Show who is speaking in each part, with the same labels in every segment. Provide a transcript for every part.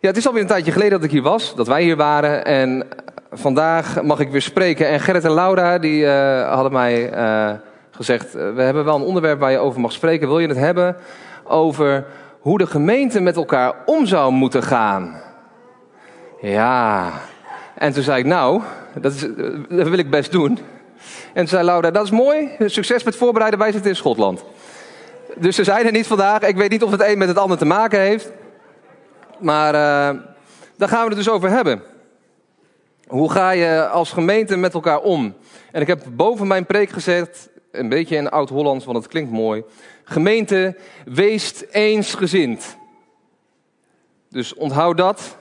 Speaker 1: Ja, het is alweer een tijdje geleden dat ik hier was, dat wij hier waren. En vandaag mag ik weer spreken. En Gerrit en Laura die uh, hadden mij uh, gezegd: We hebben wel een onderwerp waar je over mag spreken. Wil je het hebben over hoe de gemeente met elkaar om zou moeten gaan? Ja. En toen zei ik: Nou, dat, is, wil ik best doen. En toen zei Laura: Dat is mooi. Succes met voorbereiden. Wij zitten in Schotland. Dus ze zijn er niet vandaag. Ik weet niet of het een met het ander te maken heeft. Maar uh, daar gaan we het dus over hebben. Hoe ga je als gemeente met elkaar om? En ik heb boven mijn preek gezet, een beetje in oud-Hollands, want het klinkt mooi. Gemeente, weest eensgezind. Dus onthoud dat.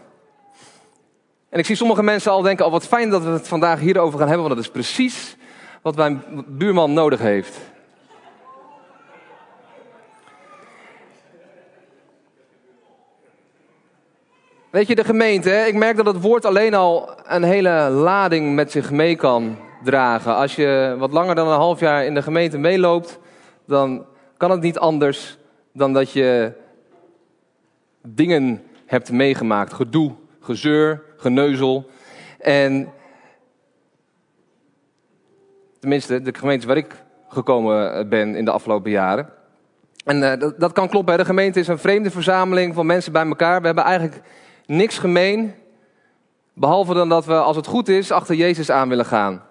Speaker 1: En ik zie sommige mensen al denken, oh, wat fijn dat we het vandaag hierover gaan hebben, want dat is precies wat mijn buurman nodig heeft. Weet je, de gemeente, ik merk dat het woord alleen al een hele lading met zich mee kan dragen. Als je wat langer dan een half jaar in de gemeente meeloopt, dan kan het niet anders dan dat je dingen hebt meegemaakt. Gedoe, gezeur, geneuzel. En tenminste, de gemeentes waar ik gekomen ben in de afgelopen jaren. En uh, dat, dat, kan kloppen. De gemeente is een vreemde verzameling van mensen bij elkaar. We hebben eigenlijk niks gemeen. Behalve dan dat we, als het goed is, achter Jezus aan willen gaan.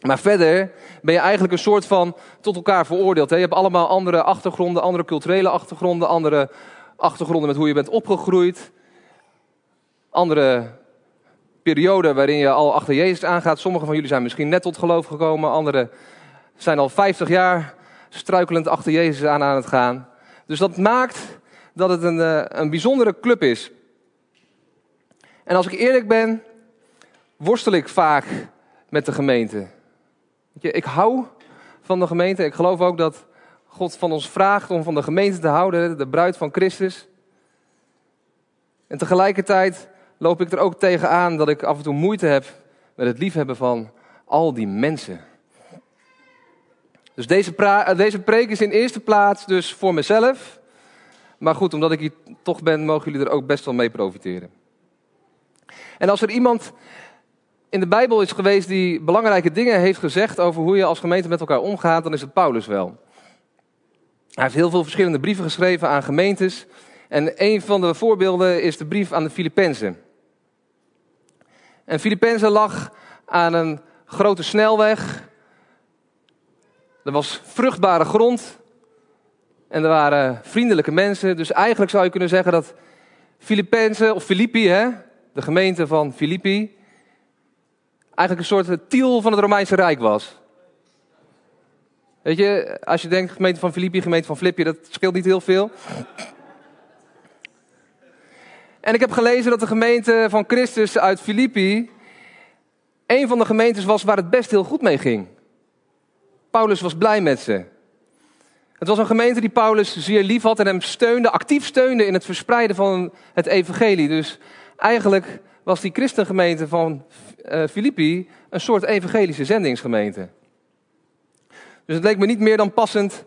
Speaker 1: Maar verder ben je eigenlijk een soort van tot elkaar veroordeeld. Hè? Je hebt allemaal andere achtergronden, andere culturele achtergronden, andere achtergronden met hoe je bent opgegroeid. Andere perioden waarin je al achter Jezus aangaat. Sommigen van jullie zijn misschien net tot geloof gekomen, anderen zijn al 50 jaar struikelend achter Jezus aan aan het gaan. Dus dat maakt dat het een, eh, een bijzondere club is. En als ik eerlijk ben, worstel ik vaak met de gemeente. Ik hou van de gemeente. Ik geloof ook dat God van ons vraagt om van de gemeente te houden, de bruid van Christus. En tegelijkertijd loop ik er ook tegenaan dat ik af en toe moeite heb met het liefhebben van al die mensen. Dus deze, deze preek is in eerste plaats dus voor mezelf. Maar goed, omdat ik hier toch ben, mogen jullie er ook best wel mee profiteren. En als er iemand in de Bijbel is geweest die belangrijke dingen heeft gezegd over hoe je als gemeente met elkaar omgaat, dan is het Paulus wel. Hij heeft heel veel verschillende brieven geschreven aan gemeentes. En een van de voorbeelden is de brief aan de Filippenzen. En Filippenzen lag aan een grote snelweg. Er was vruchtbare grond. En er waren vriendelijke mensen. Dus eigenlijk zou je kunnen zeggen dat Filippenzen, of Filippi, hè, de gemeente van Filippi, eigenlijk een soort tiel van het Romeinse Rijk was. Weet je, als je denkt gemeente van Filippi, gemeente van Filippi, dat scheelt niet heel veel. En ik heb gelezen dat de gemeente van Christus uit Filippi een van de gemeentes was waar het best heel goed mee ging. Paulus was blij met ze. Het was een gemeente die Paulus zeer lief had en hem steunde, actief steunde in het verspreiden van het evangelie. Dus eigenlijk was die christengemeente van uh, Filippi een soort evangelische zendingsgemeente. Dus het leek me niet meer dan passend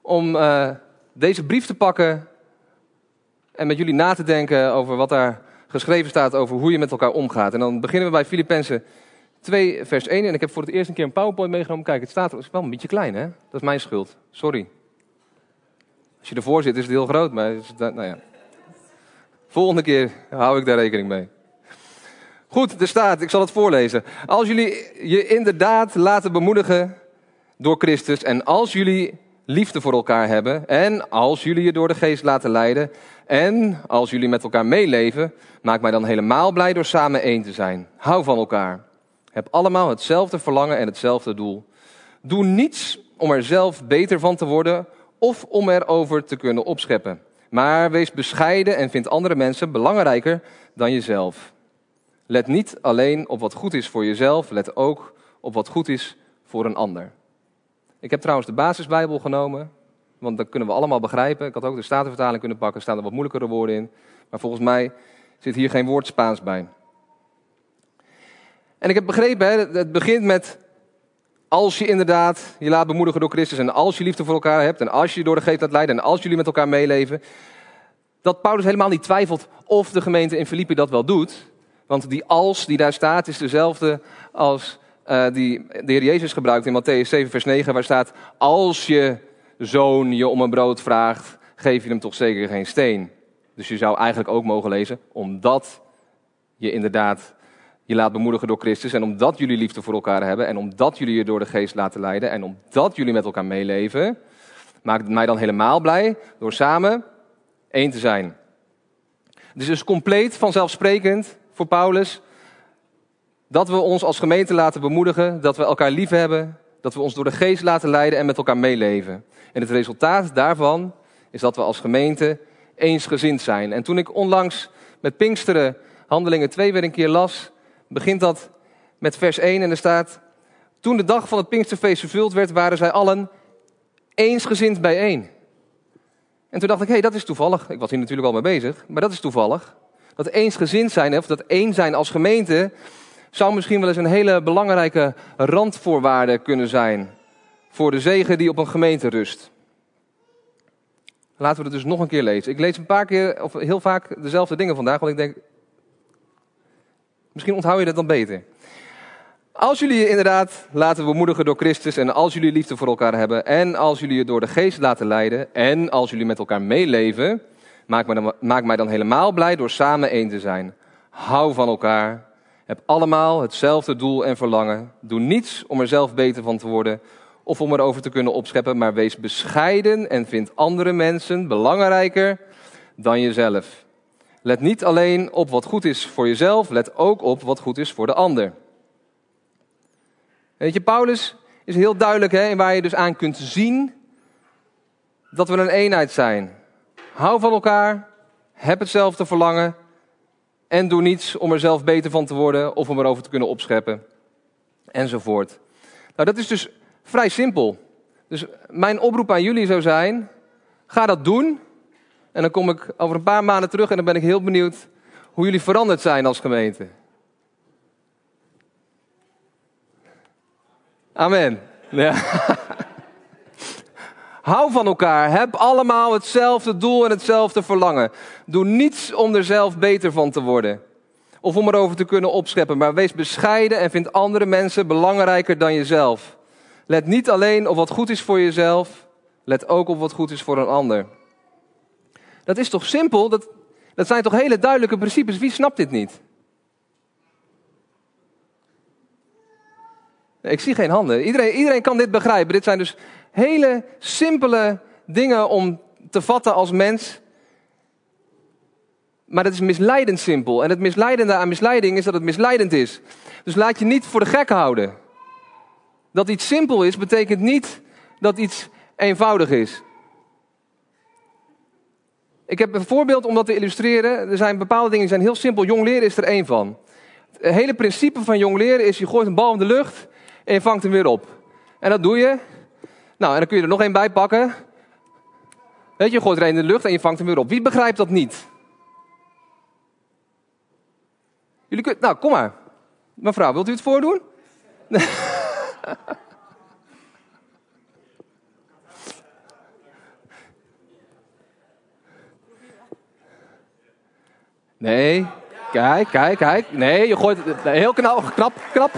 Speaker 1: om uh, deze brief te pakken en met jullie na te denken over wat daar geschreven staat over hoe je met elkaar omgaat. En dan beginnen we bij Filippenzen 2, vers 1. En ik heb voor het eerst een keer een PowerPoint meegenomen. Kijk, het staat is wel een beetje klein, hè? Dat is mijn schuld. Sorry. Als je ervoor zit, is het heel groot, maar nou ja. Volgende keer hou ik daar rekening mee. Goed, er staat, ik zal het voorlezen. Als jullie je inderdaad laten bemoedigen door Christus en als jullie liefde voor elkaar hebben en als jullie je door de geest laten leiden en als jullie met elkaar meeleven, maak mij dan helemaal blij door samen één te zijn. Hou van elkaar. Heb allemaal hetzelfde verlangen en hetzelfde doel. Doe niets om er zelf beter van te worden of om erover te kunnen opscheppen. Maar wees bescheiden en vind andere mensen belangrijker dan jezelf. Let niet alleen op wat goed is voor jezelf, let ook op wat goed is voor een ander. Ik heb trouwens de basisbijbel genomen, want dat kunnen we allemaal begrijpen. Ik had ook de Statenvertaling kunnen pakken, er staan er wat moeilijkere woorden in. Maar volgens mij zit hier geen woord Spaans bij. En ik heb begrepen, het begint met als je inderdaad je laat bemoedigen door Christus en als je liefde voor elkaar hebt en als je door de geest laat leiden en als jullie met elkaar meeleven, dat Paulus helemaal niet twijfelt of de gemeente in Filippi dat wel doet. Want die als die daar staat is dezelfde als uh, die de Heer Jezus gebruikt in Matthäus 7, vers 9, waar staat: Als je zoon je om een brood vraagt, geef je hem toch zeker geen steen. Dus je zou eigenlijk ook mogen lezen, omdat je inderdaad je laat bemoedigen door Christus en omdat jullie liefde voor elkaar hebben en omdat jullie je door de geest laten leiden en omdat jullie met elkaar meeleven, maakt mij dan helemaal blij door samen één te zijn. Het is dus compleet vanzelfsprekend voor Paulus dat we ons als gemeente laten bemoedigen, dat we elkaar lief hebben, dat we ons door de geest laten leiden en met elkaar meeleven. En het resultaat daarvan is dat we als gemeente eensgezind zijn. En toen ik onlangs met Pinksteren Handelingen 2 weer een keer las, begint dat met vers 1 en er staat: Toen de dag van het Pinksterfeest vervuld werd, waren zij allen eensgezind bijeen. En toen dacht ik, hé, hey, dat is toevallig. Ik was hier natuurlijk al mee bezig, maar dat is toevallig. Dat eensgezind zijn, of dat één zijn als gemeente, zou misschien wel eens een hele belangrijke randvoorwaarde kunnen zijn voor de zegen die op een gemeente rust. Laten we het dus nog een keer lezen. Ik lees een paar keer, of heel vaak dezelfde dingen vandaag, want ik denk, misschien onthoud je dat dan beter. Als jullie je inderdaad laten bemoedigen door Christus en als jullie liefde voor elkaar hebben en als jullie je door de geest laten leiden en als jullie met elkaar meeleven, maak mij dan, maak dan helemaal blij door samen één te zijn. Hou van elkaar, heb allemaal hetzelfde doel en verlangen. Doe niets om er zelf beter van te worden of om erover te kunnen opscheppen, maar wees bescheiden en vind andere mensen belangrijker dan jezelf. Let niet alleen op wat goed is voor jezelf, let ook op wat goed is voor de ander. Weet je, Paulus is heel duidelijk hè, waar je dus aan kunt zien dat we een eenheid zijn. Hou van elkaar, heb hetzelfde verlangen en doe niets om er zelf beter van te worden of om erover te kunnen opscheppen enzovoort. Nou, dat is dus vrij simpel. Dus mijn oproep aan jullie zou zijn: ga dat doen. En dan kom ik over een paar maanden terug en dan ben ik heel benieuwd hoe jullie veranderd zijn als gemeente. Amen. Ja. Hou van elkaar. Heb allemaal hetzelfde doel en hetzelfde verlangen. Doe niets om er zelf beter van te worden. Of om erover te kunnen opscheppen. Maar wees bescheiden en vind andere mensen belangrijker dan jezelf. Let niet alleen op wat goed is voor jezelf. Let ook op wat goed is voor een ander. Dat is toch simpel? Dat, dat zijn toch hele duidelijke principes? Wie snapt dit niet? Ik zie geen handen. Iedereen, iedereen kan dit begrijpen. Dit zijn dus hele simpele dingen om te vatten als mens. Maar dat is misleidend simpel. En het misleidende aan misleiding is dat het misleidend is. Dus laat je niet voor de gek houden. Dat iets simpel is, betekent niet dat iets eenvoudig is. Ik heb een voorbeeld om dat te illustreren. Er zijn bepaalde dingen die zijn heel simpel. Jong leren is er één van. Het hele principe van jong leren is: je gooit een bal in de lucht en je vangt hem weer op. En dat doe je. Nou, en dan kun je er nog één bij pakken. Weet je, je gooit er één in de lucht en je vangt hem weer op. Wie begrijpt dat niet? Jullie kunnen, nou, kom maar. Mevrouw, wilt u het voordoen? Nee, kijk, kijk, kijk. Nee, je gooit het heel knap, knap, knap.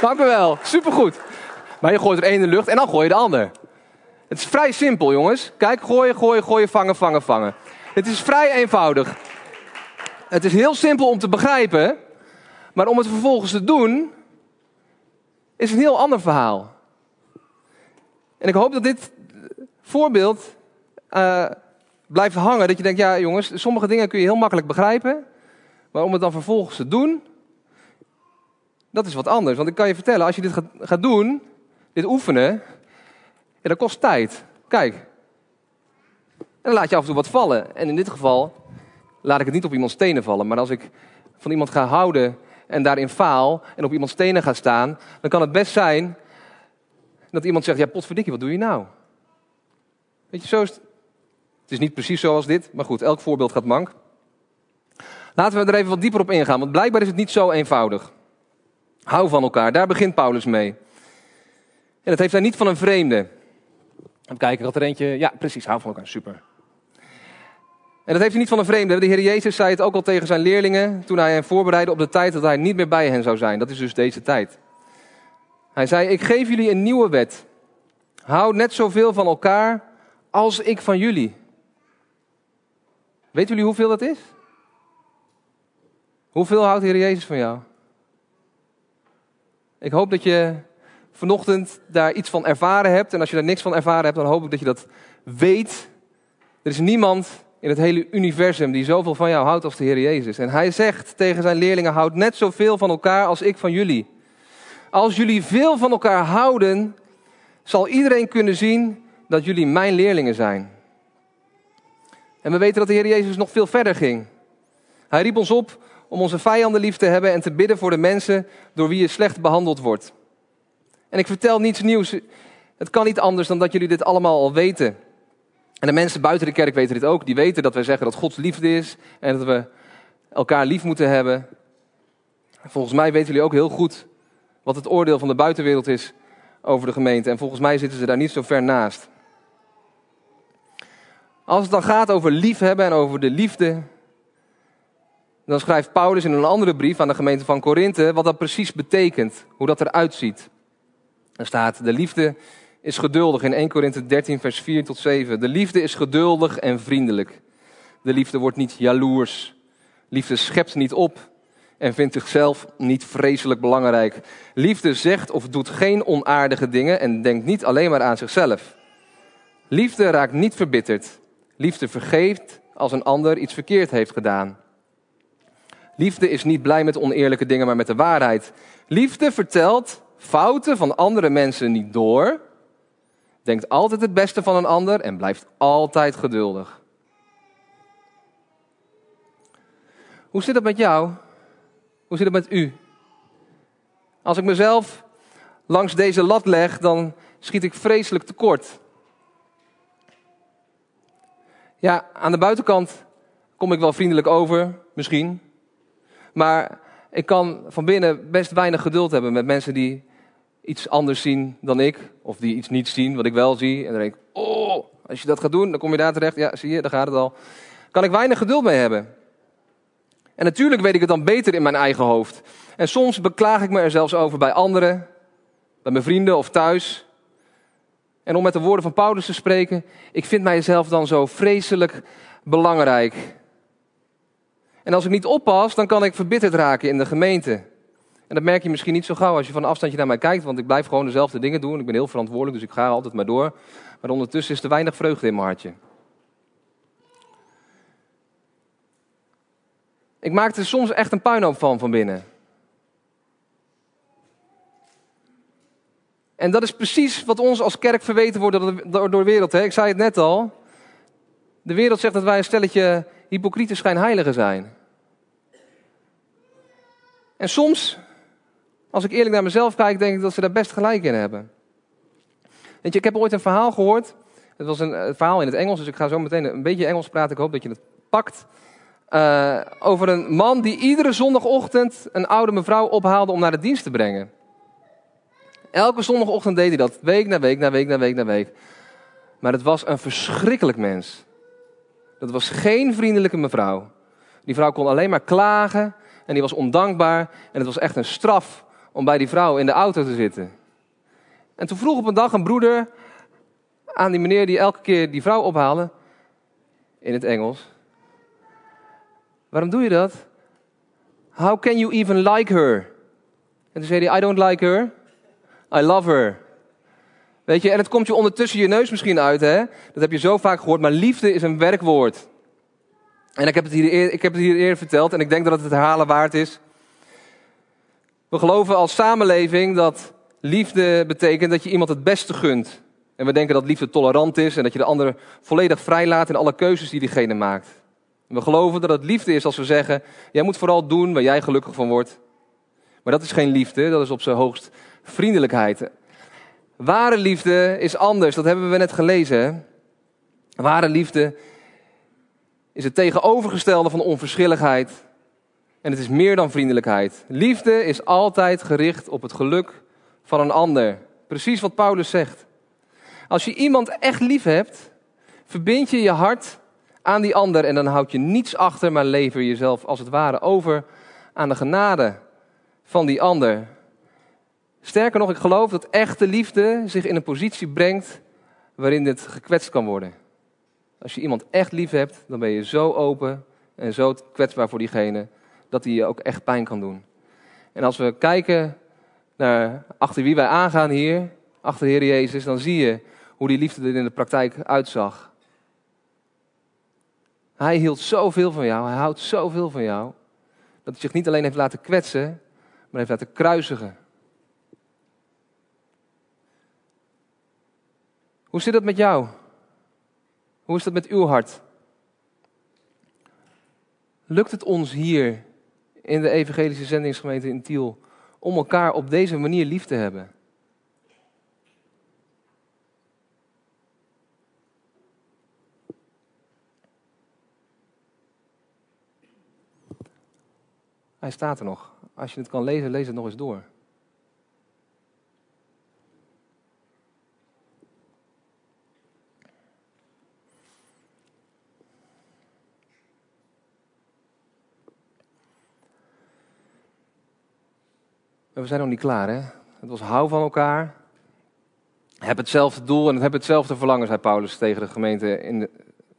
Speaker 1: Dank u wel, supergoed. Maar je gooit er één in de lucht en dan gooi je de ander. Het is vrij simpel, jongens. Kijk, gooien, gooien, gooien, vangen, vangen, vangen. Het is vrij eenvoudig. Het is heel simpel om te begrijpen, maar om het vervolgens te doen, is een heel ander verhaal. En ik hoop dat dit voorbeeld uh, blijft hangen. Dat je denkt, ja jongens, sommige dingen kun je heel makkelijk begrijpen. Maar om het dan vervolgens te doen, dat is wat anders. Want ik kan je vertellen, als je dit gaat, gaat doen, dit oefenen, ja, dat kost tijd. Kijk. En dan laat je af en toe wat vallen. En in dit geval laat ik het niet op iemands tenen vallen. Maar als ik van iemand ga houden en daarin faal en op iemands tenen ga staan, dan kan het best zijn dat iemand zegt, ja potverdikkie, wat doe je nou? Weet je, zo is het. Het is niet precies zoals dit, maar goed, elk voorbeeld gaat mank. Laten we er even wat dieper op ingaan, want blijkbaar is het niet zo eenvoudig. Hou van elkaar, daar begint Paulus mee. En dat heeft hij niet van een vreemde. Even kijken, had er eentje. Ja, precies, hou van elkaar, super. En dat heeft hij niet van een vreemde. De Heer Jezus zei het ook al tegen zijn leerlingen toen hij hen voorbereidde op de tijd dat hij niet meer bij hen zou zijn. Dat is dus deze tijd. Hij zei, ik geef jullie een nieuwe wet. Houd net zoveel van elkaar als ik van jullie. Weet jullie hoeveel dat is? Hoeveel houdt de Heer Jezus van jou? Ik hoop dat je vanochtend daar iets van ervaren hebt. En als je daar niks van ervaren hebt, dan hoop ik dat je dat weet. Er is niemand in het hele universum die zoveel van jou houdt als de Heer Jezus. En hij zegt tegen zijn leerlingen, houd net zoveel van elkaar als ik van jullie. Als jullie veel van elkaar houden, zal iedereen kunnen zien dat jullie mijn leerlingen zijn. En we weten dat de Heer Jezus nog veel verder ging. Hij riep ons op om onze vijanden lief te hebben en te bidden voor de mensen door wie je slecht behandeld wordt. En ik vertel niets nieuws. Het kan niet anders dan dat jullie dit allemaal al weten. En de mensen buiten de kerk weten dit ook. Die weten dat wij zeggen dat Gods liefde is en dat we elkaar lief moeten hebben. Volgens mij weten jullie ook heel goed wat het oordeel van de buitenwereld is over de gemeente. En volgens mij zitten ze daar niet zo ver naast. Als het dan gaat over liefhebben en over de liefde, dan schrijft Paulus in een andere brief aan de gemeente van Korinthe wat dat precies betekent, hoe dat eruit ziet. Er staat, de liefde is geduldig in 1 Korinthe 13 vers 4 tot 7. De liefde is geduldig en vriendelijk. De liefde wordt niet jaloers. Liefde schept niet op en vindt zichzelf niet vreselijk belangrijk. Liefde zegt of doet geen onaardige dingen en denkt niet alleen maar aan zichzelf. Liefde raakt niet verbitterd. Liefde vergeeft als een ander iets verkeerd heeft gedaan. Liefde is niet blij met oneerlijke dingen, maar met de waarheid. Liefde vertelt fouten van andere mensen niet door, denkt altijd het beste van een ander en blijft altijd geduldig. Hoe zit het met jou? Hoe zit het met u? Als ik mezelf langs deze lat leg, dan schiet ik vreselijk tekort. Ja, aan de buitenkant kom ik wel vriendelijk over, misschien. Maar ik kan van binnen best weinig geduld hebben met mensen die iets anders zien dan ik. Of die iets niet zien wat ik wel zie. En dan denk ik, oh, als je dat gaat doen, dan kom je daar terecht. Ja, zie je, daar gaat het al. Kan ik weinig geduld mee hebben. En natuurlijk weet ik het dan beter in mijn eigen hoofd. En soms beklaag ik me er zelfs over bij anderen, bij mijn vrienden of thuis. En om met de woorden van Paulus te spreken, ik vind mijzelf dan zo vreselijk belangrijk. En als ik niet oppas, dan kan ik verbitterd raken in de gemeente. En dat merk je misschien niet zo gauw als je van een afstandje naar mij kijkt, want ik blijf gewoon dezelfde dingen doen. Ik ben heel verantwoordelijk, dus ik ga altijd maar door. Maar ondertussen is er weinig vreugde in mijn hartje. Ik maak er soms echt een puinhoop van van binnen. En dat is precies wat ons als kerk verweten wordt door de wereld. Hè? Ik zei het net al. De wereld zegt dat wij een stelletje hypocriete schijnheiligen zijn. En soms, als ik eerlijk naar mezelf kijk, denk ik dat ze daar best gelijk in hebben. Weet je, ik heb ooit een verhaal gehoord. Het was een, verhaal in het Engels, dus ik ga zo meteen een beetje Engels praten. Ik hoop dat je het pakt. Uh, over een man die iedere zondagochtend een oude mevrouw ophaalde om naar de dienst te brengen. Elke zondagochtend deed hij dat, week na week na week na week na week. Maar het was een verschrikkelijk mens. Dat was geen vriendelijke mevrouw. Die vrouw kon alleen maar klagen en die was ondankbaar. En het was echt een straf om bij die vrouw in de auto te zitten. En toen vroeg op een dag een broeder aan die meneer die elke keer die vrouw ophaalde, in het Engels. Waarom doe je dat? How can you even like her? En toen zei hij, I don't like her, I love her. Weet je, en het komt je ondertussen je neus misschien uit, hè? Dat heb je zo vaak gehoord, maar liefde is een werkwoord. En ik heb, het hier, ik heb het hier eerder verteld en ik denk dat het het herhalen waard is. We geloven als samenleving dat liefde betekent dat je iemand het beste gunt. En we denken dat liefde tolerant is en dat je de ander volledig vrijlaat in alle keuzes die diegene maakt. we geloven dat het liefde is als we zeggen, jij moet vooral doen waar jij gelukkig van wordt. Maar dat is geen liefde, dat is op zijn hoogst vriendelijkheid. Ware liefde is anders, dat hebben we net gelezen. Ware liefde is het tegenovergestelde van onverschilligheid. En het is meer dan vriendelijkheid. Liefde is altijd gericht op het geluk van een ander. Precies wat Paulus zegt. Als je iemand echt lief hebt, verbind je je hart aan die ander en dan houd je niets achter, maar lever jezelf als het ware over aan de genade van die ander. Sterker nog, ik geloof dat echte liefde zich in een positie brengt waarin dit gekwetst kan worden. Als je iemand echt lief hebt, dan ben je zo open en zo kwetsbaar voor diegene dat hij je ook echt pijn kan doen. En als we kijken naar achter wie wij aangaan hier, achter de Heer Jezus, dan zie je hoe die liefde er in de praktijk uitzag. Hij hield zoveel van jou, hij houdt zoveel van jou, dat hij zich niet alleen heeft laten kwetsen, maar heeft laten kruisigen. Hoe zit het met jou? Hoe is dat met uw hart? Lukt het ons hier in de evangelische zendingsgemeente in Tiel om elkaar op deze manier lief te hebben? Hij staat er nog. Als je het kan lezen, lees het nog eens door. We zijn nog niet klaar, hè? Het was hou van elkaar. Heb hetzelfde doel en heb hetzelfde verlangen, zei Paulus tegen de gemeente in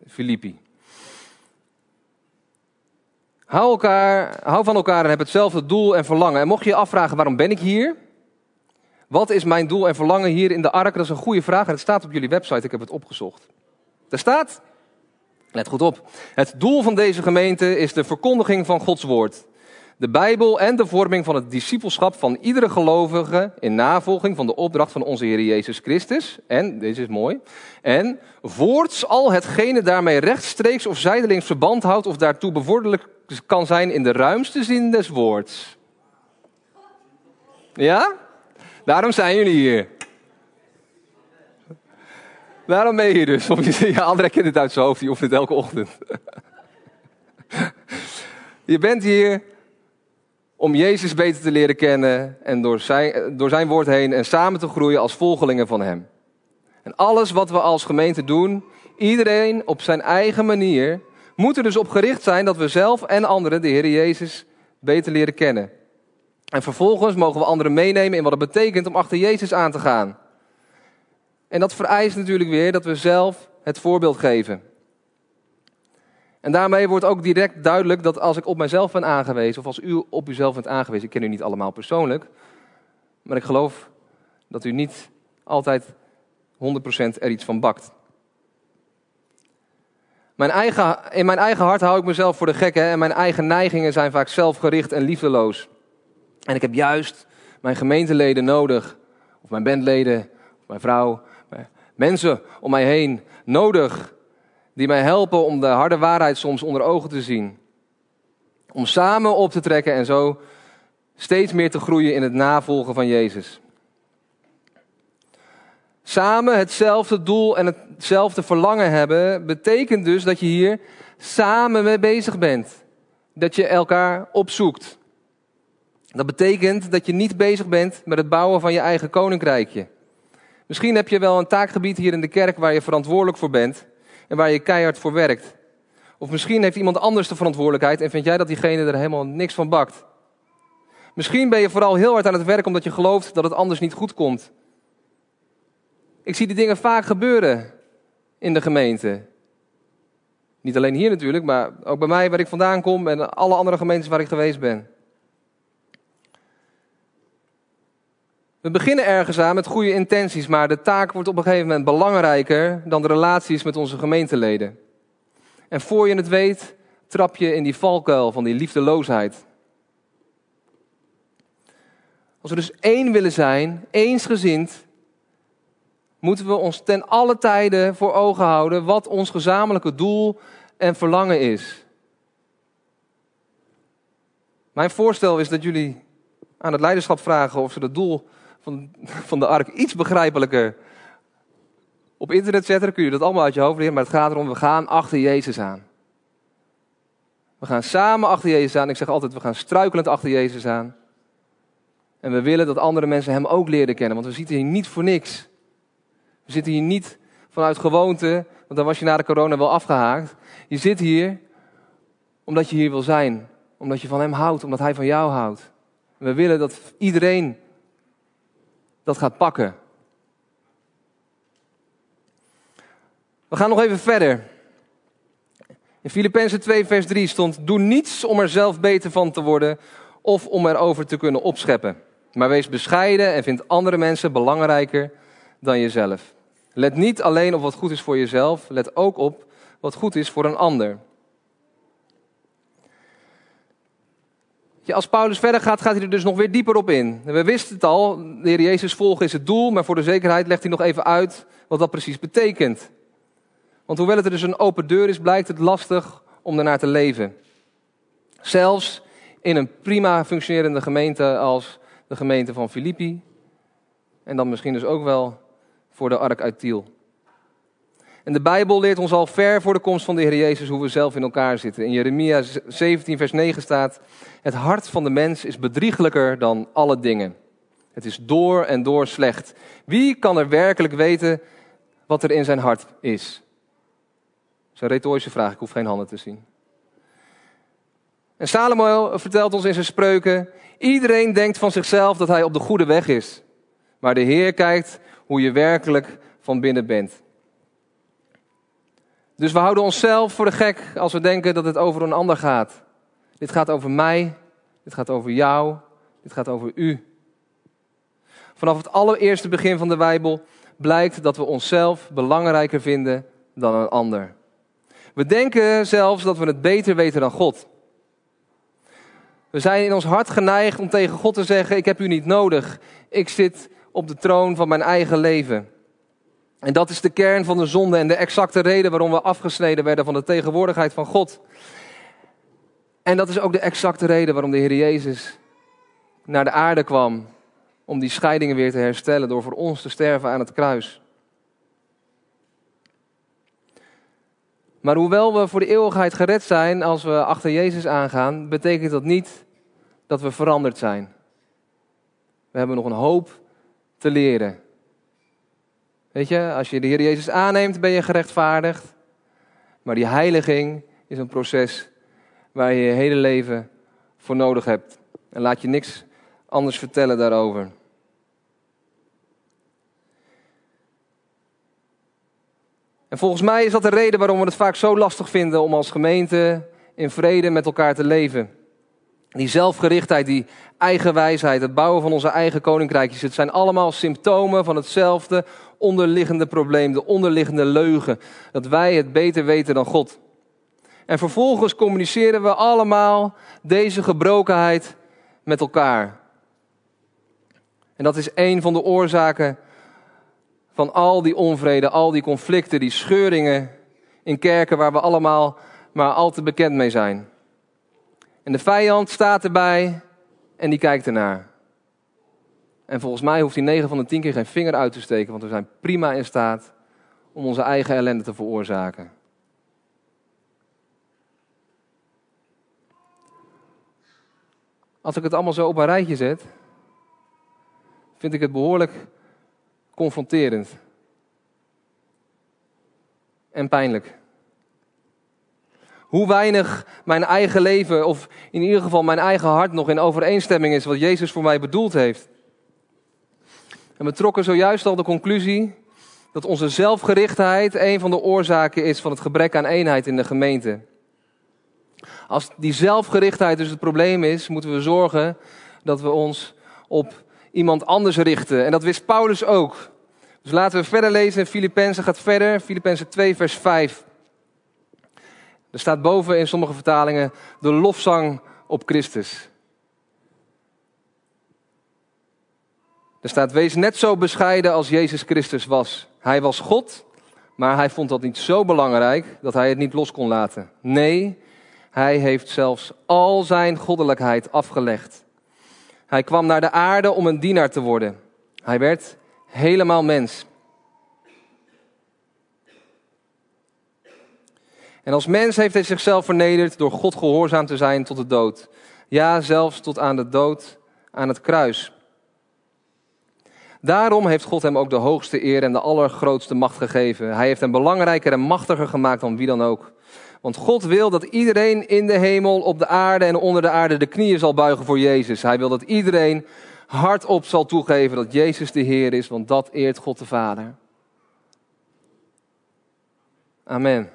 Speaker 1: Filippi. Hou, elkaar, hou van elkaar en heb hetzelfde doel en verlangen. En mocht je je afvragen, waarom ben ik hier? Wat is mijn doel en verlangen hier in de ark? Dat is een goede vraag en het staat op jullie website. Ik heb het opgezocht. Daar staat, let goed op, het doel van deze gemeente is de verkondiging van Gods woord de Bijbel en de vorming van het discipelschap van iedere gelovige in navolging van de opdracht van onze Heer Jezus Christus. En, deze is mooi, en voorts al hetgene daarmee rechtstreeks of zijdelings verband houdt of daartoe bevorderlijk kan zijn in de ruimste zin des woords. Ja? Daarom zijn jullie hier. Daarom ben je hier dus. Ja, André kent het uit zijn hoofd, die oefent het elke ochtend. Je bent hier om Jezus beter te leren kennen en door zijn, door zijn woord heen en samen te groeien als volgelingen van Hem. En alles wat we als gemeente doen, iedereen op zijn eigen manier, moet er dus op gericht zijn dat we zelf en anderen de Heer Jezus beter leren kennen. En vervolgens mogen we anderen meenemen in wat het betekent om achter Jezus aan te gaan. En dat vereist natuurlijk weer dat we zelf het voorbeeld geven. En daarmee wordt ook direct duidelijk dat als ik op mijzelf ben aangewezen, of als u op uzelf bent aangewezen, ik ken u niet allemaal persoonlijk, maar ik geloof dat u niet altijd 100% er iets van bakt. Mijn eigen, in mijn eigen hart hou ik mezelf voor de gek en mijn eigen neigingen zijn vaak zelfgericht en liefdeloos. En ik heb juist mijn gemeenteleden nodig, of mijn bandleden, of mijn vrouw, mensen om mij heen nodig die mij helpen om de harde waarheid soms onder ogen te zien. Om samen op te trekken en zo steeds meer te groeien in het navolgen van Jezus. Samen hetzelfde doel en hetzelfde verlangen hebben, betekent dus dat je hier samen mee bezig bent. Dat je elkaar opzoekt. Dat betekent dat je niet bezig bent met het bouwen van je eigen koninkrijkje. Misschien heb je wel een taakgebied hier in de kerk waar je verantwoordelijk voor bent en waar je keihard voor werkt. Of misschien heeft iemand anders de verantwoordelijkheid en vind jij dat diegene er helemaal niks van bakt. Misschien ben je vooral heel hard aan het werk omdat je gelooft dat het anders niet goed komt. Ik zie die dingen vaak gebeuren in de gemeente. Niet alleen hier natuurlijk, maar ook bij mij waar ik vandaan kom en alle andere gemeentes waar ik geweest ben. We beginnen ergens aan met goede intenties, maar de taak wordt op een gegeven moment belangrijker dan de relaties met onze gemeenteleden. En voor je het weet, trap je in die valkuil van die liefdeloosheid. Als we dus één willen zijn, eensgezind, moeten we ons ten alle tijden voor ogen houden wat ons gezamenlijke doel en verlangen is. Mijn voorstel is dat jullie aan het leiderschap vragen of ze het doel van, van de ark iets begrijpelijker op internet zetten. Dan kun je dat allemaal uit je hoofd leren. Maar het gaat erom, we gaan achter Jezus aan. We gaan samen achter Jezus aan. Ik zeg altijd, we gaan struikelend achter Jezus aan. En we willen dat andere mensen Hem ook leren kennen. Want we zitten hier niet voor niks. We zitten hier niet vanuit gewoonte. Want dan was je na de corona wel afgehaakt. Je zit hier omdat je hier wil zijn. Omdat je van hem houdt, omdat hij van jou houdt. We willen dat iedereen dat gaat pakken. We gaan nog even verder. In Filippenzen 2, vers 3 stond: Doe niets om er zelf beter van te worden of om erover te kunnen opscheppen. Maar wees bescheiden en vind andere mensen belangrijker dan jezelf. Let niet alleen op wat goed is voor jezelf, let ook op wat goed is voor een ander. Als Paulus verder gaat, gaat hij er dus nog weer dieper op in. We wisten het al, de Heer Jezus volgen is het doel, maar voor de zekerheid legt hij nog even uit wat dat precies betekent. Want hoewel het er dus een open deur is, blijkt het lastig om ernaar te leven. Zelfs in een prima functionerende gemeente als de gemeente van Filippi. En dan misschien dus ook wel voor de ark uit Tiel. En de Bijbel leert ons al ver voor de komst van de Heer Jezus hoe we zelf in elkaar zitten. In Jeremia 17, vers 9 staat: Het hart van de mens is bedriegelijker dan alle dingen. Het is door en door slecht. Wie kan er werkelijk weten wat er in zijn hart is? Dat is een retorische vraag, ik hoef geen handen te zien. En Salomo vertelt ons in zijn spreuken: Iedereen denkt van zichzelf dat hij op de goede weg is. Maar de Heer kijkt hoe je werkelijk van binnen bent. Dus we houden onszelf voor de gek als we denken dat het over een ander gaat. Dit gaat over mij, dit gaat over jou, dit gaat over u. Vanaf het allereerste begin van de Bijbel blijkt dat we onszelf belangrijker vinden dan een ander. We denken zelfs dat we het beter weten dan God. We zijn in ons hart geneigd om tegen God te zeggen: Ik heb u niet nodig. Ik zit op de troon van mijn eigen leven. En dat is de kern van de zonde en de exacte reden waarom we afgesneden werden van de tegenwoordigheid van God. En dat is ook de exacte reden waarom de Heer Jezus naar de aarde kwam. Om die scheidingen weer te herstellen door voor ons te sterven aan het kruis. Maar hoewel we voor de eeuwigheid gered zijn als we achter Jezus aangaan, betekent dat niet dat we veranderd zijn. We hebben nog een hoop te leren. Weet je, als je de Heer Jezus aanneemt, ben je gerechtvaardigd. Maar die heiliging is een proces waar je je hele leven voor nodig hebt. En laat je niks anders vertellen daarover. En volgens mij is dat de reden waarom we het vaak zo lastig vinden om als gemeente in vrede met elkaar te leven. Die zelfgerichtheid, die eigen wijsheid, het bouwen van onze eigen koninkrijkjes, het zijn allemaal symptomen van hetzelfde onderliggende probleem, de onderliggende leugen, dat wij het beter weten dan God. En vervolgens communiceren we allemaal deze gebrokenheid met elkaar. En dat is een van de oorzaken van al die onvrede, al die conflicten, die scheuringen in kerken waar we allemaal maar al te bekend mee zijn. En de vijand staat erbij en die kijkt ernaar. En volgens mij hoeft hij 9 van de 10 keer geen vinger uit te steken, want we zijn prima in staat om onze eigen ellende te veroorzaken. Als ik het allemaal zo op een rijtje zet, vind ik het behoorlijk confronterend. En pijnlijk. Hoe weinig mijn eigen leven, of in ieder geval mijn eigen hart, nog in overeenstemming is wat Jezus voor mij bedoeld heeft. En we trokken zojuist al de conclusie dat onze zelfgerichtheid een van de oorzaken is van het gebrek aan eenheid in de gemeente. Als die zelfgerichtheid dus het probleem is, moeten we zorgen dat we ons op iemand anders richten. En dat wist Paulus ook. Dus laten we verder lezen. Filippenzen gaat verder. Filippenzen 2, vers 5. Er staat boven in sommige vertalingen de lofzang op Christus. Er staat: Wees net zo bescheiden als Jezus Christus was. Hij was God, maar hij vond dat niet zo belangrijk dat hij het niet los kon laten. Nee, hij heeft zelfs al zijn goddelijkheid afgelegd. Hij kwam naar de aarde om een dienaar te worden. Hij werd helemaal mens. En als mens heeft hij zichzelf vernederd door God gehoorzaam te zijn tot de dood. Ja, zelfs tot aan de dood aan het kruis. Daarom heeft God hem ook de hoogste eer en de allergrootste macht gegeven. Hij heeft hem belangrijker en machtiger gemaakt dan wie dan ook. Want God wil dat iedereen in de hemel, op de aarde en onder de aarde de knieën zal buigen voor Jezus. Hij wil dat iedereen hardop zal toegeven dat Jezus de Heer is, want dat eert God de Vader. Amen.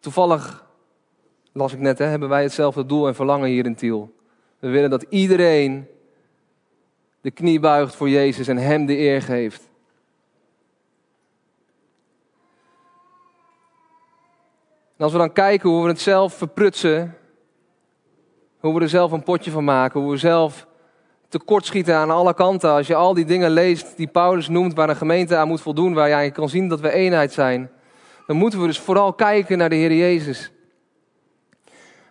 Speaker 1: Toevallig, las ik net, hè, hebben wij hetzelfde doel en verlangen hier in Tiel. We willen dat iedereen de knie buigt voor Jezus en Hem de eer geeft. En als we dan kijken hoe we het zelf verprutsen, hoe we er zelf een potje van maken, hoe we zelf tekortschieten aan alle kanten. Als je al die dingen leest die Paulus noemt waar een gemeente aan moet voldoen, waar je eigenlijk kan zien dat we eenheid zijn, dan moeten we dus vooral kijken naar de Heer Jezus.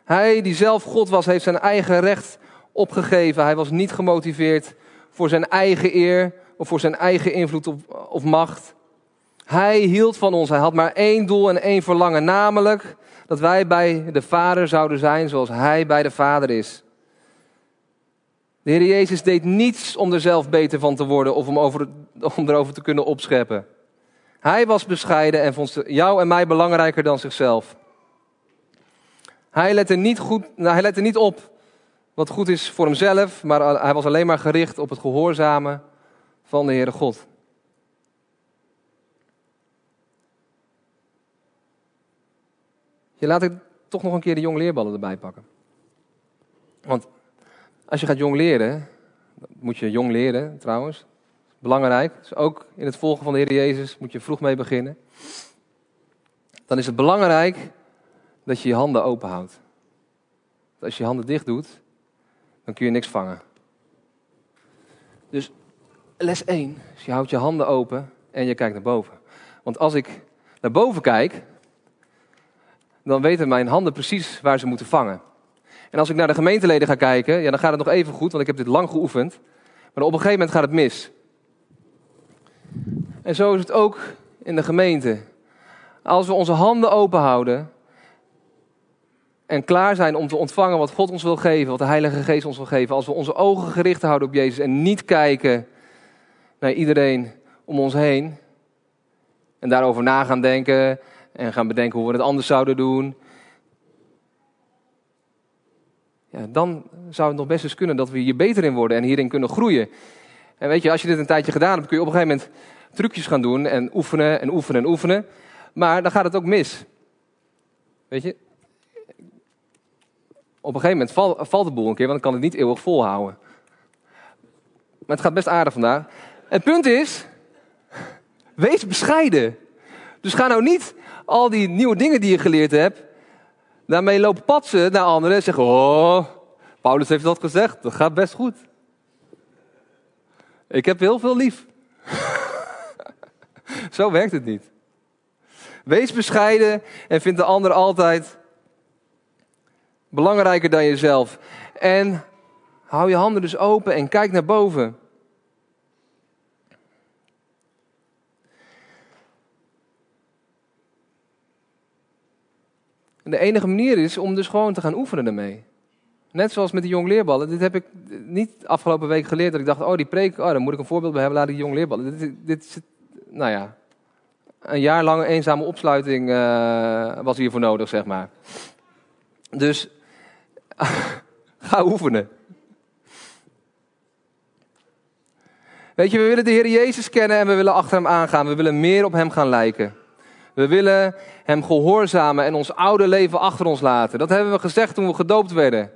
Speaker 1: Hij die zelf God was, heeft zijn eigen recht opgegeven. Hij was niet gemotiveerd voor zijn eigen eer of voor zijn eigen invloed of, macht. Hij hield van ons. Hij had maar één doel en één verlangen, namelijk dat wij bij de Vader zouden zijn zoals Hij bij de Vader is. De Heer Jezus deed niets om er zelf beter van te worden of om, over, erover te kunnen opscheppen. Hij was bescheiden en vond jou en mij belangrijker dan zichzelf. Hij lette niet, goed, nou, hij lette niet op wat goed is voor hemzelf, maar hij was alleen maar gericht op het gehoorzamen van de Heere God. Je laat ik toch nog een keer de jong leerballen erbij pakken. Want als je gaat jong leren, moet je jong leren trouwens. Belangrijk. Dus ook in het volgen van de Heer Jezus moet je vroeg mee beginnen. Dan is het belangrijk dat je je handen open houdt. Als je je handen dicht doet, dan kun je niks vangen. Dus les 1 je houdt je handen open en je kijkt naar boven. Want als ik naar boven kijk, dan weten mijn handen precies waar ze moeten vangen. En als ik naar de gemeenteleden ga kijken, ja, dan gaat het nog even goed, want ik heb dit lang geoefend. Maar op een gegeven moment gaat het mis. En zo is het ook in de gemeente. Als we onze handen open houden en klaar zijn om te ontvangen wat God ons wil geven, wat de Heilige Geest ons wil geven, als we onze ogen gericht houden op Jezus en niet kijken naar iedereen om ons heen en daarover na gaan denken en gaan bedenken hoe we het anders zouden doen. Ja, dan zou het nog best eens kunnen dat we hier beter in worden en hierin kunnen groeien. En weet je, als je dit een tijdje gedaan hebt, kun je op een gegeven moment trucjes gaan doen en oefenen en oefenen en oefenen. Maar dan gaat het ook mis. Weet je? Op een gegeven moment valt, de boel een keer, want dan kan het niet eeuwig volhouden. Maar het gaat best aardig vandaag. Het punt is, wees bescheiden. Dus ga nou niet al die nieuwe dingen die je geleerd hebt, daarmee lopen patsen naar anderen en zeggen: Oh, Paulus heeft dat gezegd, dat gaat best goed. Ik heb heel veel lief. Zo werkt het niet. Wees bescheiden en vind de ander altijd belangrijker dan jezelf. En hou je handen dus open en kijk naar boven. En de enige manier is om dus gewoon te gaan oefenen ermee. Net zoals met de jong leerballen. Dit heb ik niet afgelopen week geleerd. Dat ik dacht, oh die preek, oh, daar moet ik een voorbeeld bij hebben. Laat die jong leerballen. Dit, dit, nou ja, een jaar lange eenzame opsluiting uh, was hiervoor nodig, zeg maar. Dus ga oefenen. Weet je, we willen de Heer Jezus kennen en we willen achter hem aangaan. We willen meer op hem gaan lijken. We willen hem gehoorzamen en ons oude leven achter ons laten. Dat hebben we gezegd toen we gedoopt werden.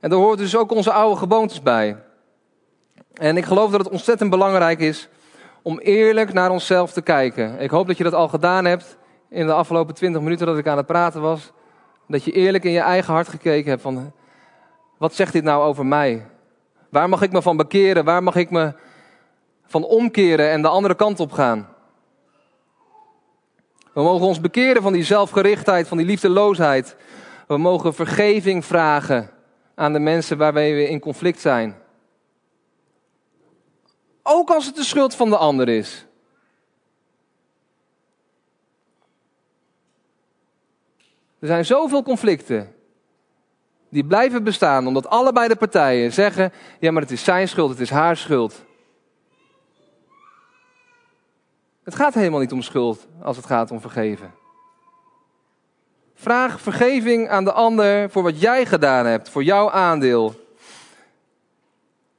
Speaker 1: En daar hoort dus ook onze oude gewoontes bij. En ik geloof dat het ontzettend belangrijk is om eerlijk naar onszelf te kijken. Ik hoop dat je dat al gedaan hebt in de afgelopen twintig minuten dat ik aan het praten was. Dat je eerlijk in je eigen hart gekeken hebt van, wat zegt dit nou over mij? Waar mag ik me van bekeren? Waar mag ik me van omkeren en de andere kant op gaan? We mogen ons bekeren van die zelfgerichtheid, van die liefdeloosheid. We mogen vergeving vragen aan de mensen waarmee we in conflict zijn. Ook als het de schuld van de ander is. Er zijn zoveel conflicten. Die blijven bestaan omdat allebei de partijen zeggen: ja, maar het is zijn schuld, het is haar schuld. Het gaat helemaal niet om schuld als het gaat om vergeven. Vraag vergeving aan de ander voor wat jij gedaan hebt, voor jouw aandeel.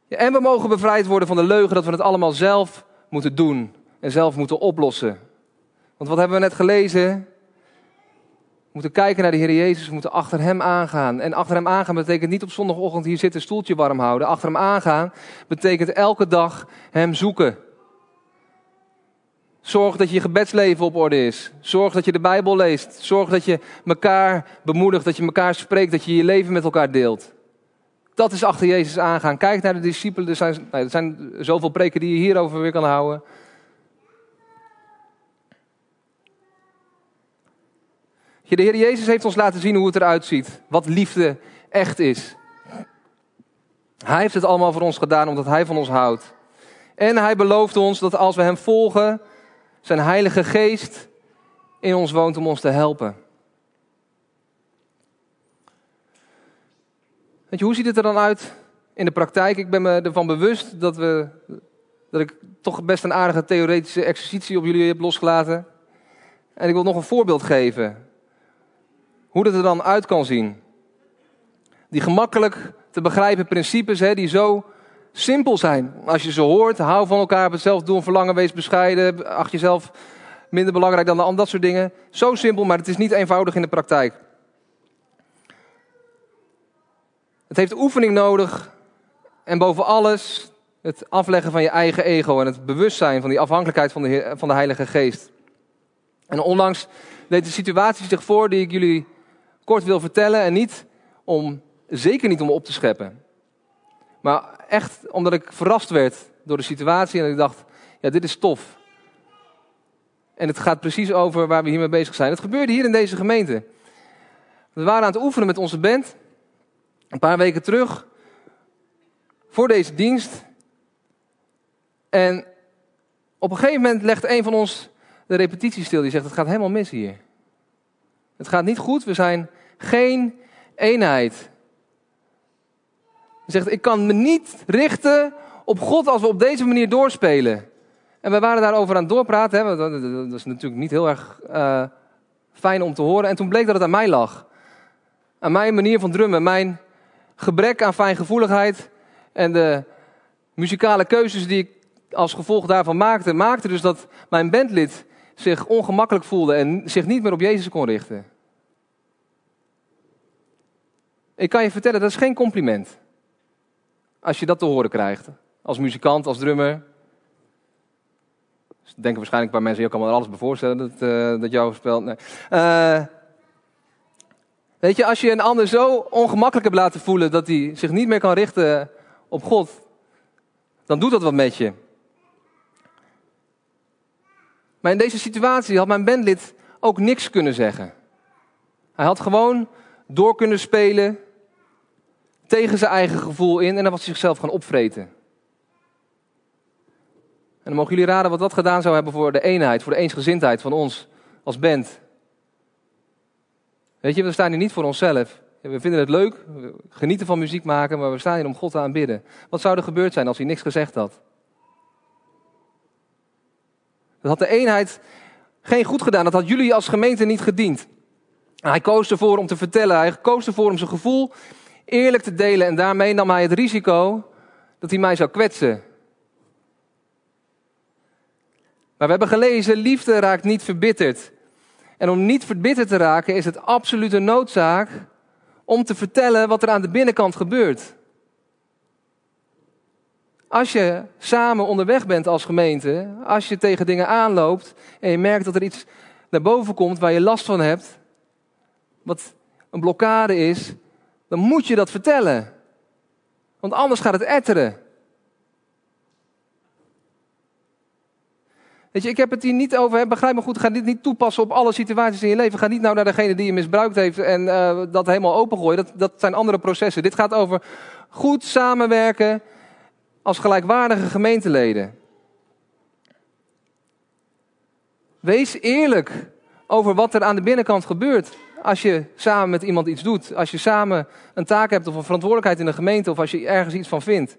Speaker 1: En we mogen bevrijd worden van de leugen dat we het allemaal zelf moeten doen en zelf moeten oplossen. Want wat hebben we net gelezen? Moeten kijken naar de Heer Jezus, we moeten achter Hem aangaan. En achter Hem aangaan betekent niet op zondagochtend hier zitten, stoeltje warm houden. Achter Hem aangaan betekent elke dag Hem zoeken. Zorg dat je gebedsleven op orde is. Zorg dat je de Bijbel leest. Zorg dat je elkaar bemoedigt, dat je elkaar spreekt, dat je je leven met elkaar deelt. Dat is achter Jezus aangaan. Kijk naar de discipelen. Er zijn, er zijn zoveel preken die je hierover weer kan houden. De Heer Jezus heeft ons laten zien hoe het eruit ziet. Wat liefde echt is. Hij heeft het allemaal voor ons gedaan omdat Hij van ons houdt. En Hij belooft ons dat als we Hem volgen, zijn Heilige Geest in ons woont om ons te helpen. Weet je, hoe ziet het er dan uit in de praktijk? Ik ben me ervan bewust dat, we, dat ik toch best een aardige theoretische exercitie op jullie heb losgelaten. En ik wil nog een voorbeeld geven. Hoe dat er dan uit kan zien. Die gemakkelijk te begrijpen principes, hè, die zo simpel zijn. Als je ze hoort, hou van elkaar, hetzelfde doen, verlangen, wees bescheiden, acht jezelf minder belangrijk dan de ander, dat soort dingen. Zo simpel, maar het is niet eenvoudig in de praktijk. Het heeft oefening nodig en boven alles het afleggen van je eigen ego en het bewustzijn van die afhankelijkheid van de, van de Heilige Geest. En onlangs deed de situatie zich voor die ik jullie kort wil vertellen en niet om, zeker niet om op te scheppen. Maar echt omdat ik verrast werd door de situatie en ik dacht, ja dit is tof. En het gaat precies over waar we hiermee bezig zijn. Het gebeurde hier in deze gemeente. We waren aan het oefenen met onze band. Een paar weken terug. Voor deze dienst. En op een gegeven moment legt een van ons de repetitie stil. Die zegt, het gaat helemaal mis hier. Het gaat niet goed. We zijn geen eenheid. Hij zegt, ik kan me niet richten op God als we op deze manier doorspelen. En we waren daarover aan het doorpraten. Hè. Dat is natuurlijk niet heel erg uh, fijn om te horen. En toen bleek dat het aan mij lag. Aan mijn manier van drummen, mijn gebrek aan fijngevoeligheid en de muzikale keuzes die ik als gevolg daarvan maakte, maakte dus dat mijn bandlid zich ongemakkelijk voelde en zich niet meer op Jezus kon richten. Ik kan je vertellen, dat is geen compliment. Als je dat te horen krijgt. Als muzikant, als drummer. Denken waarschijnlijk paar mensen, je kan er alles bij voorstellen dat, uh, dat jou speelt. Nee. Uh, weet je, als je een ander zo ongemakkelijk hebt laten voelen dat hij zich niet meer kan richten op God, dan doet dat wat met je. Maar in deze situatie had mijn bandlid ook niks kunnen zeggen. Hij had gewoon door kunnen spelen tegen zijn eigen gevoel in en dan was hij zichzelf gaan opvreten. En dan mogen jullie raden wat dat gedaan zou hebben voor de eenheid, voor de eensgezindheid van ons als band. Weet je, we staan hier niet voor onszelf. We vinden het leuk, we genieten van muziek maken, maar we staan hier om God te aanbidden. Wat zou er gebeurd zijn als hij niks gezegd had? Dat had de eenheid geen goed gedaan. Dat had jullie als gemeente niet gediend. Hij koos ervoor om te vertellen. Hij koos ervoor om zijn gevoel eerlijk te delen. En daarmee nam hij het risico dat hij mij zou kwetsen. Maar we hebben gelezen, liefde raakt niet verbitterd. En om niet verbitterd te raken is het absolute noodzaak om te vertellen wat er aan de binnenkant gebeurt. Als je samen onderweg bent als gemeente, als je tegen dingen aanloopt en je merkt dat er iets naar boven komt waar je last van hebt, wat een blokkade is, dan moet je dat vertellen. Want anders gaat het etteren. Weet je, ik heb het hier niet over, begrijp me goed, ga dit niet toepassen op alle situaties in je leven. Ga niet nou naar degene die je misbruikt heeft en uh, dat helemaal opengooien. Dat, dat zijn andere processen. Dit gaat over goed samenwerken als gelijkwaardige gemeenteleden. Wees eerlijk over wat er aan de binnenkant gebeurt. Als je samen met iemand iets doet. Als je samen een taak hebt of een verantwoordelijkheid in de gemeente of als je ergens iets van vindt.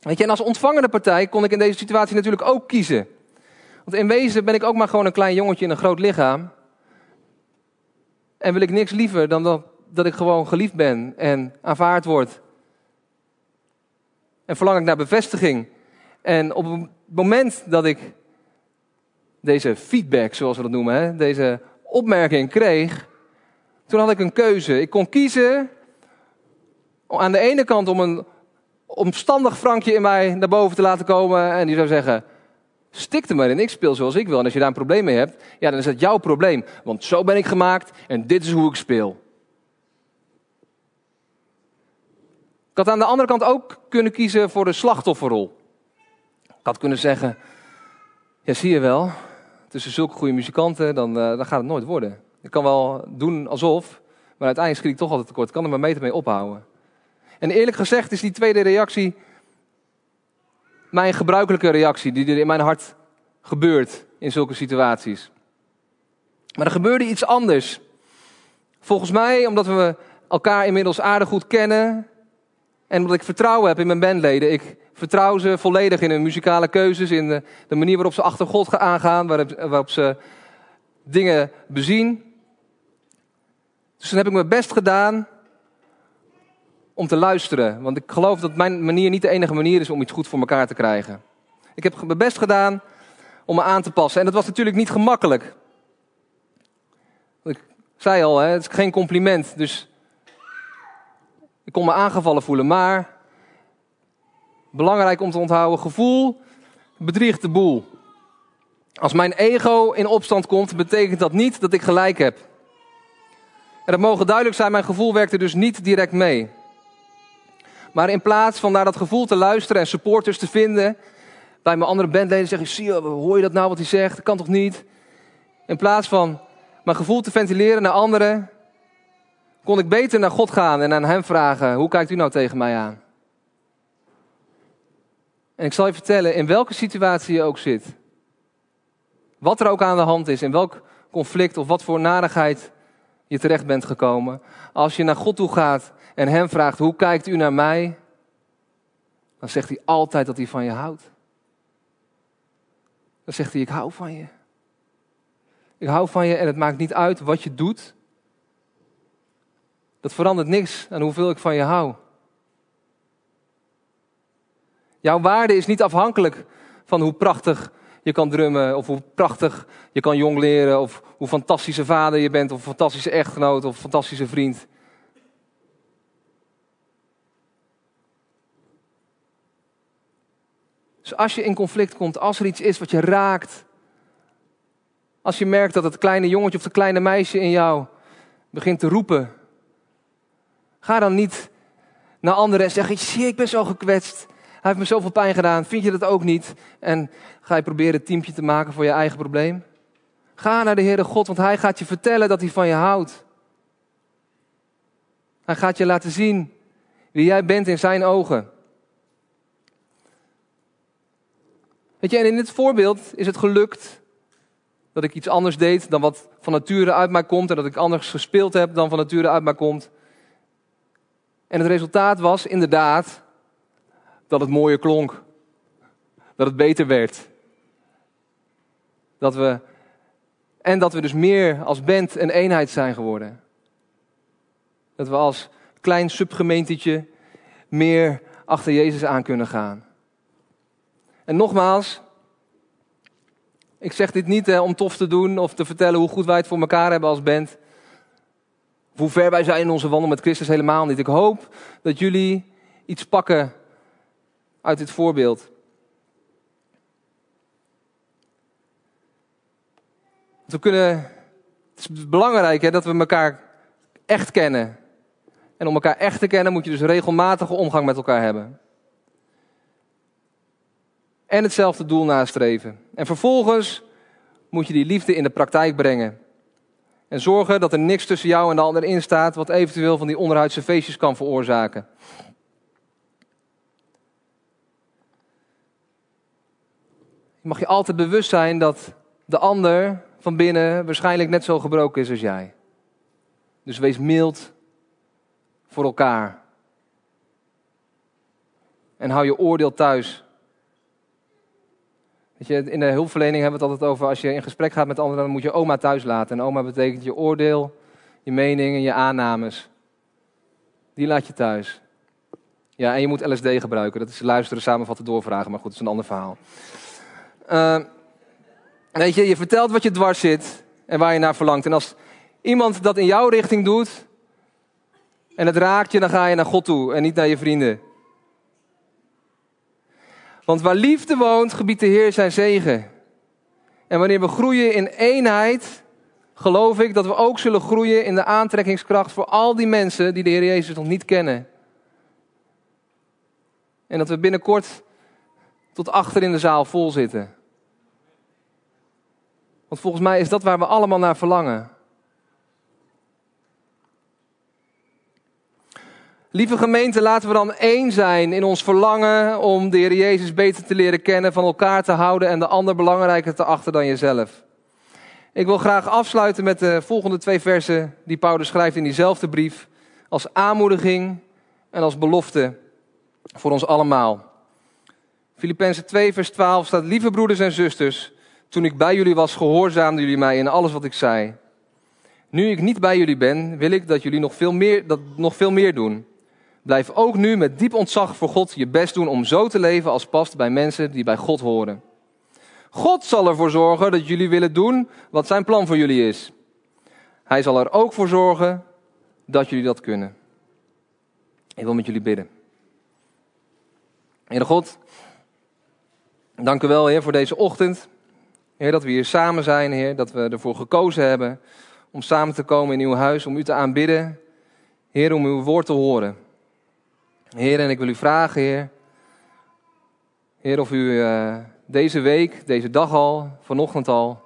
Speaker 1: Weet je, en als ontvangende partij kon ik in deze situatie natuurlijk ook kiezen. Want in wezen ben ik ook maar gewoon een klein jongetje in een groot lichaam. En wil ik niks liever dan dat, dat ik gewoon geliefd ben en aanvaard word. En verlang ik naar bevestiging. En op het moment dat ik deze feedback, zoals we dat noemen, hè, deze opmerking kreeg, toen had ik een keuze. Ik kon kiezen aan de ene kant om een omstandig Frankje in mij naar boven te laten komen en die zou zeggen, stik er maar in, ik speel zoals ik wil. En als je daar een probleem mee hebt, ja, dan is dat jouw probleem. Want zo ben ik gemaakt en dit is hoe ik speel. Ik had aan de andere kant ook kunnen kiezen voor de slachtofferrol. Ik had kunnen zeggen, ja zie je wel, tussen zulke goede muzikanten, dan, uh, dan gaat het nooit worden. Ik kan wel doen alsof, maar uiteindelijk schiet ik toch altijd tekort. Ik kan er maar meter mee ophouden. En eerlijk gezegd is die tweede reactie mijn gebruikelijke reactie, die er in mijn hart gebeurt in zulke situaties. Maar er gebeurde iets anders. Volgens mij, omdat we elkaar inmiddels aardig goed kennen en omdat ik vertrouwen heb in mijn bandleden. Ik vertrouw ze volledig in hun muzikale keuzes, in de, manier waarop ze achter God gaan aangaan, waarop, waarop ze dingen bezien. Dus dan heb ik mijn best gedaan om te luisteren. Want ik geloof dat mijn manier niet de enige manier is om iets goed voor elkaar te krijgen. Ik heb mijn best gedaan om me aan te passen. En dat was natuurlijk niet gemakkelijk. Ik zei al, hè, het is geen compliment. Dus ik kon me aangevallen voelen. Maar, belangrijk om te onthouden, gevoel bedriegt de boel. Als mijn ego in opstand komt, betekent dat niet dat ik gelijk heb. En dat mogen duidelijk zijn, mijn gevoel werkte dus niet direct mee. Maar in plaats van naar dat gevoel te luisteren en supporters te vinden, bij mijn andere bandleden zeggen, zie je, hoor je dat nou wat hij zegt? Dat kan toch niet? In plaats van mijn gevoel te ventileren naar anderen, kon ik beter naar God gaan en aan hem vragen, hoe kijkt u nou tegen mij aan? En ik zal je vertellen, in welke situatie je ook zit, wat er ook aan de hand is, in welk conflict of wat voor narigheid je terecht bent gekomen, als je naar God toe gaat en hem vraagt, hoe kijkt u naar mij? Dan zegt hij altijd dat hij van je houdt. Dan zegt hij, ik hou van je. Ik hou van je en het maakt niet uit wat je doet. Dat verandert niks aan hoeveel ik van je hou. Jouw waarde is niet afhankelijk van hoe prachtig je kan drummen, of hoe prachtig je kan jong leren, of hoe fantastische vader je bent, of fantastische echtgenoot, of fantastische vriend. Dus als je in conflict komt, als er iets is wat je raakt, als je merkt dat het kleine jongetje of het kleine meisje in jou begint te roepen, ga dan niet naar anderen en zeg: Zie, ik ben zo gekwetst. Hij heeft me zoveel pijn gedaan. Vind je dat ook niet? En ga je proberen een teampje te maken voor je eigen probleem? Ga naar de Heere God, want Hij gaat je vertellen dat Hij van je houdt. Hij gaat je laten zien wie jij bent in Zijn ogen. Weet je, en in dit voorbeeld is het gelukt dat ik iets anders deed dan wat van nature uit mij komt. En dat ik anders gespeeld heb dan van nature uit mij komt. En het resultaat was inderdaad dat het mooier klonk. Dat het beter werd. Dat we, en dat we dus meer als band een eenheid zijn geworden. Dat we als klein subgemeentetje meer achter Jezus aan kunnen gaan. En nogmaals, ik zeg dit niet om tof te doen of te vertellen hoe goed wij het voor elkaar hebben als band. Hoe ver wij zijn in onze wandel met Christus helemaal niet. Ik hoop dat jullie iets pakken uit dit voorbeeld. We kunnen, het is belangrijk hè, dat we elkaar echt kennen. En om elkaar echt te kennen moet je dus regelmatige omgang met elkaar hebben en hetzelfde doel nastreven. En vervolgens moet je die liefde in de praktijk brengen. En zorgen dat er niks tussen jou en de ander in staat wat eventueel van die onderhuidse feestjes kan veroorzaken. Je mag je altijd bewust zijn dat de ander van binnen waarschijnlijk net zo gebroken is als jij. Dus wees mild voor elkaar. En hou je oordeel thuis. Weet je, in de hulpverlening hebben we het altijd over, als je in gesprek gaat met anderen, dan moet je oma thuis laten. En oma betekent je oordeel, je mening en je aannames. Die laat je thuis. Ja, en je moet LSD gebruiken. Dat is luisteren, samenvatten, doorvragen. Maar goed, dat is een ander verhaal. Uh, weet je, je vertelt wat je dwars zit en waar je naar verlangt. En als iemand dat in jouw richting doet en het raakt je, dan ga je naar God toe en niet naar je vrienden. Want waar liefde woont, gebiedt de Heer zijn zegen. En wanneer we groeien in eenheid, geloof ik dat we ook zullen groeien in de aantrekkingskracht voor al die mensen die de Heer Jezus nog niet kennen. En dat we binnenkort tot achter in de zaal vol zitten. Want volgens mij is dat waar we allemaal naar verlangen. Lieve gemeente, laten we dan één zijn in ons verlangen om de Heer Jezus beter te leren kennen, van elkaar te houden en de ander belangrijker te achten dan jezelf. Ik wil graag afsluiten met de volgende twee versen die Paulus schrijft in diezelfde brief, als aanmoediging en als belofte voor ons allemaal. Filippenzen 2, vers 12 staat: Lieve broeders en zusters, toen ik bij jullie was, gehoorzaamden jullie mij in alles wat ik zei. Nu ik niet bij jullie ben, wil ik dat jullie nog veel meer, dat nog veel meer doen. Blijf ook nu met diep ontzag voor God je best doen om zo te leven als past bij mensen die bij God horen. God zal ervoor zorgen dat jullie willen doen wat zijn plan voor jullie is. Hij zal er ook voor zorgen dat jullie dat kunnen. Ik wil met jullie bidden. Heer God, dank u wel, Heer, voor deze ochtend. Heer, dat we hier samen zijn, Heer, dat we ervoor gekozen hebben om samen te komen in uw huis, om u te aanbidden. Heer, om uw woord te horen. Heer, en ik wil u vragen, Heer, Heer, of u uh, deze week, deze dag al, vanochtend al,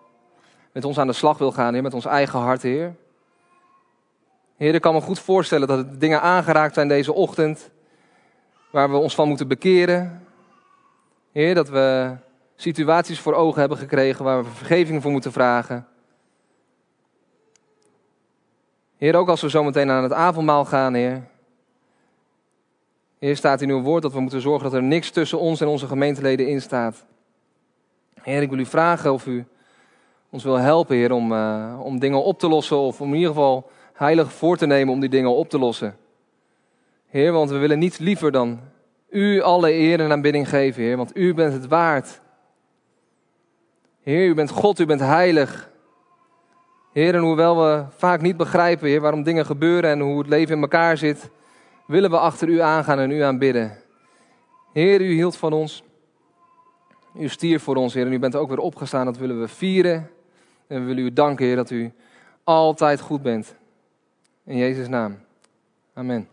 Speaker 1: met ons aan de slag wil gaan, Heer, met ons eigen hart, Heer. Heer, ik kan me goed voorstellen dat er dingen aangeraakt zijn deze ochtend, waar we ons van moeten bekeren. Heer, dat we situaties voor ogen hebben gekregen waar we vergeving voor moeten vragen. Heer, ook als we zometeen aan het avondmaal gaan, Heer. Heer, staat in uw woord dat we moeten zorgen dat er niks tussen ons en onze gemeenteleden in staat. Heer, ik wil u vragen of u ons wil helpen, Heer, om, uh, om dingen op te lossen. Of om in ieder geval heilig voor te nemen om die dingen op te lossen. Heer, want we willen niets liever dan u alle eer en aanbidding geven, Heer. Want u bent het waard. Heer, u bent God, u bent heilig. Heer, en hoewel we vaak niet begrijpen, Heer, waarom dingen gebeuren en hoe het leven in elkaar zit, willen we achter u aangaan en u aanbidden. Heer, u hield van ons. U stier voor ons, Heer, en u bent ook weer opgestaan. Dat willen we vieren. En we willen u danken, Heer, dat u altijd goed bent. In Jezus' naam. Amen.